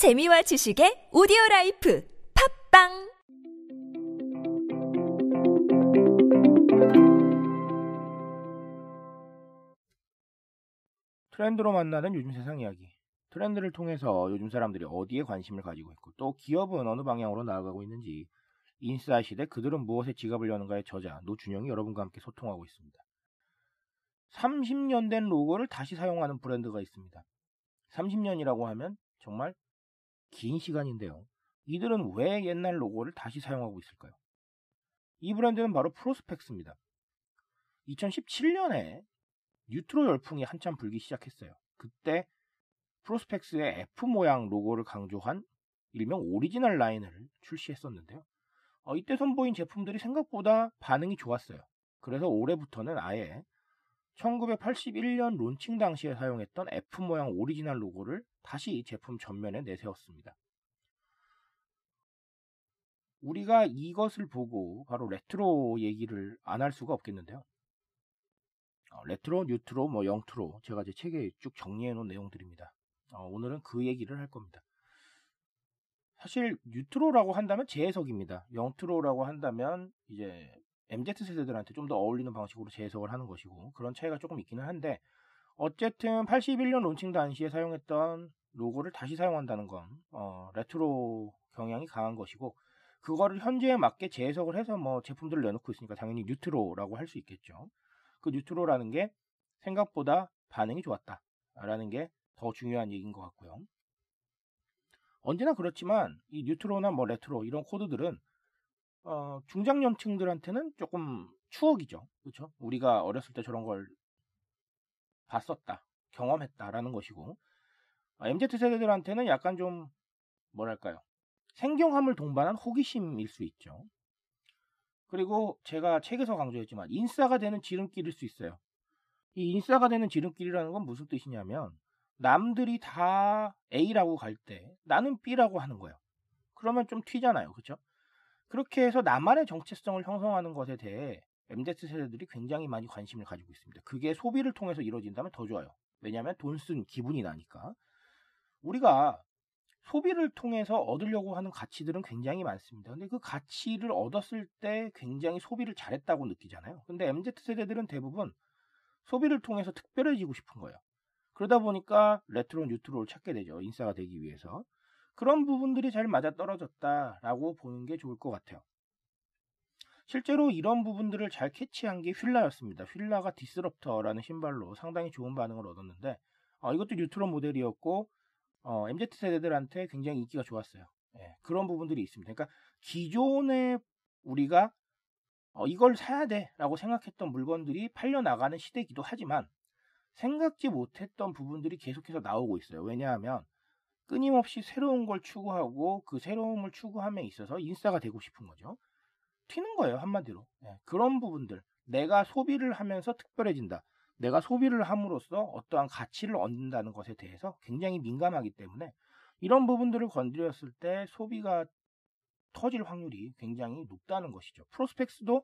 재미와 지식의 오디오 라이프 팟빵 트렌드로 만나는 요즘 세상 이야기. 트렌드를 통해서 요즘 사람들이 어디에 관심을 가지고 있고 또 기업은 어느 방향으로 나아가고 있는지 인싸 시대 그들은 무엇에 지갑을 여는가의 저자 노준영이 여러분과 함께 소통하고 있습니다. 30년 된 로고를 다시 사용하는 브랜드가 있습니다. 30년이라고 하면 정말 긴 시간인데요. 이들은 왜 옛날 로고를 다시 사용하고 있을까요? 이 브랜드는 바로 프로스펙스입니다. 2017년에 뉴트로 열풍이 한참 불기 시작했어요. 그때 프로스펙스의 F 모양 로고를 강조한 일명 오리지널 라인을 출시했었는데요. 어, 이때 선보인 제품들이 생각보다 반응이 좋았어요. 그래서 올해부터는 아예 1981년 론칭 당시에 사용했던 F 모양 오리지널 로고를 다시 제품 전면에 내세웠습니다. 우리가 이것을 보고 바로 레트로 얘기를 안 할 수가 없겠는데요. 어, 레트로, 뉴트로, 뭐 영트로 제가 제 책에 쭉 정리해 놓은 내용들입니다. 어, 오늘은 그 얘기를 할 겁니다. 사실 뉴트로라고 한다면 재해석입니다. 영트로라고 한다면 이제 MZ 세대들한테 좀 더 어울리는 방식으로 재해석을 하는 것이고 그런 차이가 조금 있기는 한데 어쨌든 81년 론칭 당시에 사용했던 로고를 다시 사용한다는 건 어, 레트로 경향이 강한 것이고 그거를 현재에 맞게 재해석을 해서 뭐 제품들을 내놓고 있으니까 당연히 뉴트로라고 할 수 있겠죠. 그 뉴트로라는 게 생각보다 반응이 좋았다라는 게 더 중요한 얘기인 것 같고요. 언제나 그렇지만 이 뉴트로나 뭐 레트로 이런 코드들은 어, 중장년층들한테는 조금 추억이죠. 그렇죠? 우리가 어렸을 때 저런 걸 봤었다, 경험했다라는 것이고 어, MZ 세대들한테는 약간 좀 뭐랄까요? 생경함을 동반한 호기심일 수 있죠. 그리고 제가 책에서 강조했지만 인싸가 되는 지름길일 수 있어요. 이 인싸가 되는 지름길이라는 건 무슨 뜻이냐면 남들이 다 A라고 갈 때 나는 B라고 하는 거예요. 그러면 좀 튀잖아요. 그렇죠? 그렇게 해서 나만의 정체성을 형성하는 것에 대해 MZ 세대들이 굉장히 많이 관심을 가지고 있습니다. 그게 소비를 통해서 이루어진다면 더 좋아요. 왜냐하면 돈 쓴 기분이 나니까. 우리가 소비를 통해서 얻으려고 하는 가치들은 굉장히 많습니다. 근데 그 가치를 얻었을 때 굉장히 소비를 잘했다고 느끼잖아요. 근데 MZ 세대들은 대부분 소비를 통해서 특별해지고 싶은 거예요. 그러다 보니까 레트로 뉴트로를 찾게 되죠. 인싸가 되기 위해서. 그런 부분들이 잘 맞아 떨어졌다라고 보는 게 좋을 것 같아요. 실제로 이런 부분들을 잘 캐치한 게 휠라였습니다. 휠라가 디스럽터라는 신발로 상당히 좋은 반응을 얻었는데 어, 이것도 뉴트로 모델이었고 어, MZ 세대들한테 굉장히 인기가 좋았어요. 예, 그런 부분들이 있습니다. 그러니까 기존에 우리가 어, 이걸 사야 돼라고 생각했던 물건들이 팔려 나가는 시대이기도 하지만 생각지 못했던 부분들이 계속해서 나오고 있어요. 왜냐하면 끊임없이 새로운 걸 추구하고 그 새로움을 추구함에 있어서 인싸가 되고 싶은 거죠. 튀는 거예요, 한마디로. 네, 그런 부분들. 내가 소비를 하면서 특별해진다. 내가 소비를 함으로써 어떠한 가치를 얻는다는 것에 대해서 굉장히 민감하기 때문에 이런 부분들을 건드렸을 때 소비가 터질 확률이 굉장히 높다는 것이죠. 프로스펙스도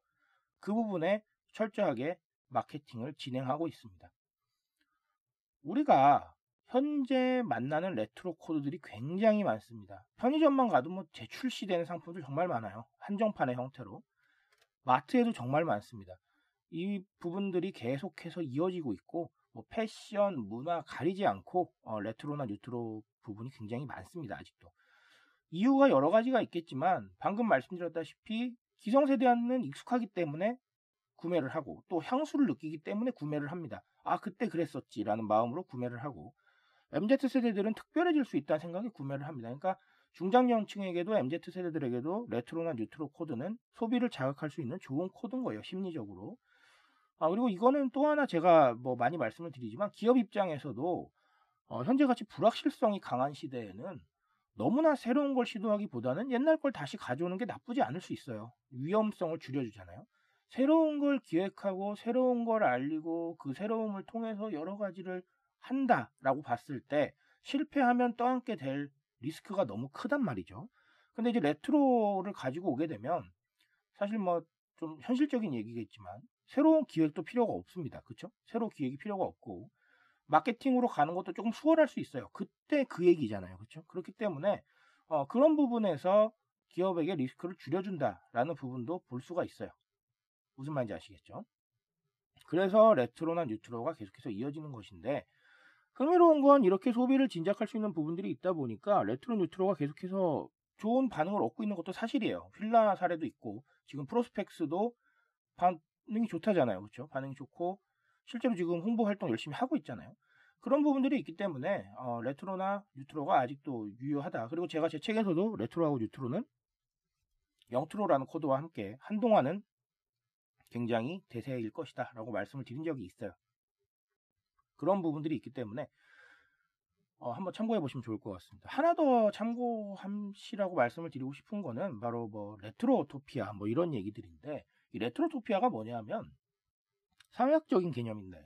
그 부분에 철저하게 마케팅을 진행하고 있습니다. 우리가 현재 만나는 레트로 코드들이 굉장히 많습니다. 편의점만 가도 뭐 재출시되는 상품들 정말 많아요. 한정판의 형태로. 마트에도 정말 많습니다. 이 부분들이 계속해서 이어지고 있고 뭐 패션, 문화 가리지 않고 어, 레트로나 뉴트로 부분이 굉장히 많습니다. 아직도. 이유가 여러 가지가 있겠지만 방금 말씀드렸다시피 기성세대와는 익숙하기 때문에 구매를 하고 또 향수를 느끼기 때문에 구매를 합니다. 아 그때 그랬었지라는 마음으로 구매를 하고 MZ 세대들은 특별해질 수 있다는 생각에 구매를 합니다. 그러니까 중장년층에게도 MZ 세대들에게도 레트로나 뉴트로 코드는 소비를 자극할 수 있는 좋은 코드인 거예요. 심리적으로. 아 그리고 이거는 또 하나 제가 뭐 많이 말씀을 드리지만 기업 입장에서도 어, 현재 같이 불확실성이 강한 시대에는 너무나 새로운 걸 시도하기보다는 옛날 걸 다시 가져오는 게 나쁘지 않을 수 있어요. 위험성을 줄여주잖아요. 새로운 걸 기획하고 새로운 걸 알리고 그 새로움을 통해서 여러 가지를 한다라고 봤을 때 실패하면 떠안게 될 리스크가 너무 크단 말이죠. 근데 이제 레트로를 가지고 오게 되면 사실 뭐 좀 현실적인 얘기겠지만 새로운 기획도 필요가 없습니다. 그렇죠? 새로 기획이 필요가 없고 마케팅으로 가는 것도 조금 수월할 수 있어요. 그때 그 얘기잖아요. 그렇죠? 그렇기 때문에 어, 그런 부분에서 기업에게 리스크를 줄여준다라는 부분도 볼 수가 있어요. 무슨 말인지 아시겠죠? 그래서 레트로나 뉴트로가 계속해서 이어지는 것인데 흥미로운 건 이렇게 소비를 진작할 수 있는 부분들이 있다 보니까 레트로 뉴트로가 계속해서 좋은 반응을 얻고 있는 것도 사실이에요. 휠라 사례도 있고 지금 프로스펙스도 반응이 좋다잖아요. 그렇죠? 반응이 좋고 실제로 지금 홍보 활동 열심히 하고 있잖아요. 그런 부분들이 있기 때문에 어, 레트로나 뉴트로가 아직도 유효하다. 그리고 제가 제 책에서도 레트로하고 뉴트로는 영트로라는 코드와 함께 한동안은 굉장히 대세일 것이다 라고 말씀을 드린 적이 있어요. 그런 부분들이 있기 때문에 어, 한번 참고해 보시면 좋을 것 같습니다. 하나 더 참고함시라고 말씀을 드리고 싶은 거는 바로 뭐 레트로토피아 뭐 이런 얘기들인데 이 레트로토피아가 뭐냐면 사회학적인 개념인데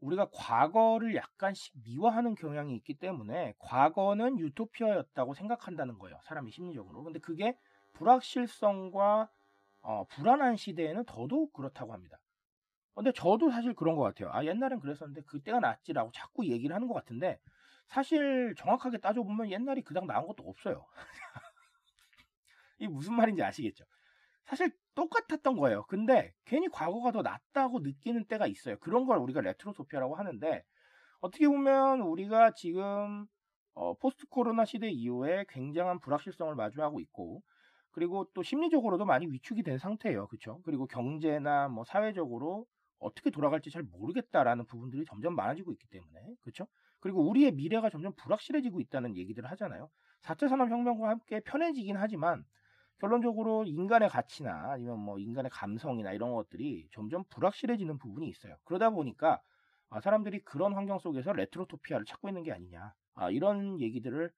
우리가 과거를 약간씩 미화하는 경향이 있기 때문에 과거는 유토피아였다고 생각한다는 거예요. 사람이 심리적으로. 근데 그게 불확실성과 어, 불안한 시대에는 더더욱 그렇다고 합니다. 근데 저도 사실 그런 것 같아요. 아, 옛날엔 그랬었는데 그때가 낫지라고 자꾸 얘기를 하는 것 같은데 사실 정확하게 따져보면 옛날이 그닥 나은 것도 없어요. 이게 무슨 말인지 아시겠죠? 사실 똑같았던 거예요. 근데 괜히 과거가 더 낫다고 느끼는 때가 있어요. 그런 걸 우리가 레트로토피아라고 하는데 어떻게 보면 우리가 지금 어, 포스트 코로나 시대 이후에 굉장한 불확실성을 마주하고 있고 그리고 또 심리적으로도 많이 위축이 된 상태예요. 그렇죠? 그리고 경제나 뭐 사회적으로 어떻게 돌아갈지 잘 모르겠다라는 부분들이 점점 많아지고 있기 때문에 그렇죠? 그리고 우리의 미래가 점점 불확실해지고 있다는 얘기들을 하잖아요. 4차 산업혁명과 함께 편해지긴 하지만 결론적으로 인간의 가치나 아니면 뭐 인간의 감성이나 이런 것들이 점점 불확실해지는 부분이 있어요. 그러다 보니까 아, 사람들이 그런 환경 속에서 레트로토피아를 찾고 있는 게 아니냐 아, 이런 얘기들을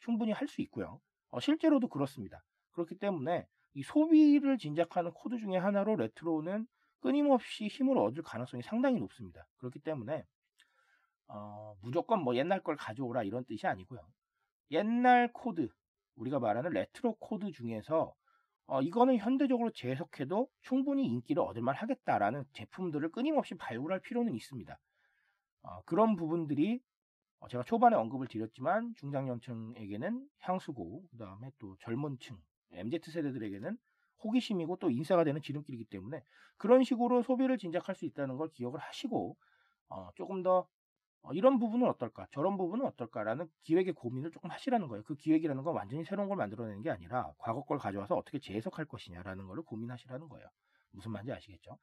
충분히 할 수 있고요. 어, 실제로도 그렇습니다. 그렇기 때문에 이 소비를 진작하는 코드 중에 하나로 레트로는 끊임없이 힘을 얻을 가능성이 상당히 높습니다. 그렇기 때문에 어, 무조건 뭐 옛날 걸 가져오라 이런 뜻이 아니고요. 옛날 코드, 우리가 말하는 레트로 코드 중에서 어, 이거는 현대적으로 재해석해도 충분히 인기를 얻을만 하겠다라는 제품들을 끊임없이 발굴할 필요는 있습니다. 어, 그런 부분들이 어, 제가 초반에 언급을 드렸지만 중장년층에게는 향수고 그 다음에 또 젊은 층 MZ세대들에게는 호기심이고 또 인싸가 되는 지름길이기 때문에 그런 식으로 소비를 진작할 수 있다는 걸 기억을 하시고 어, 조금 더 어, 이런 부분은 어떨까 저런 부분은 어떨까라는 기획의 고민을 조금 하시라는 거예요. 그 기획이라는 건 완전히 새로운 걸 만들어내는 게 아니라 과거 걸 가져와서 어떻게 재해석할 것이냐라는 걸 고민하시라는 거예요. 무슨 말인지 아시겠죠?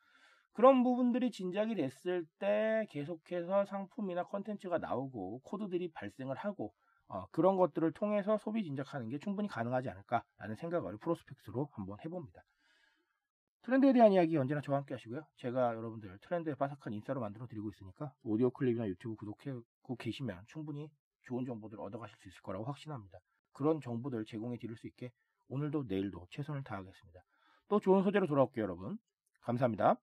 그런 부분들이 진작이 됐을 때 계속해서 상품이나 컨텐츠가 나오고 코드들이 발생을 하고 어, 그런 것들을 통해서 소비 진작하는 게 충분히 가능하지 않을까라는 생각을 프로스펙스로 한번 해봅니다. 트렌드에 대한 이야기 언제나 저와 함께 하시고요. 제가 여러분들 트렌드에 빠삭한 인싸로 만들어 드리고 있으니까 오디오 클립이나 유튜브 구독하고 계시면 충분히 좋은 정보들 얻어가실 수 있을 거라고 확신합니다. 그런 정보들 제공해 드릴 수 있게 오늘도 내일도 최선을 다하겠습니다. 또 좋은 소재로 돌아올게요, 여러분. 감사합니다.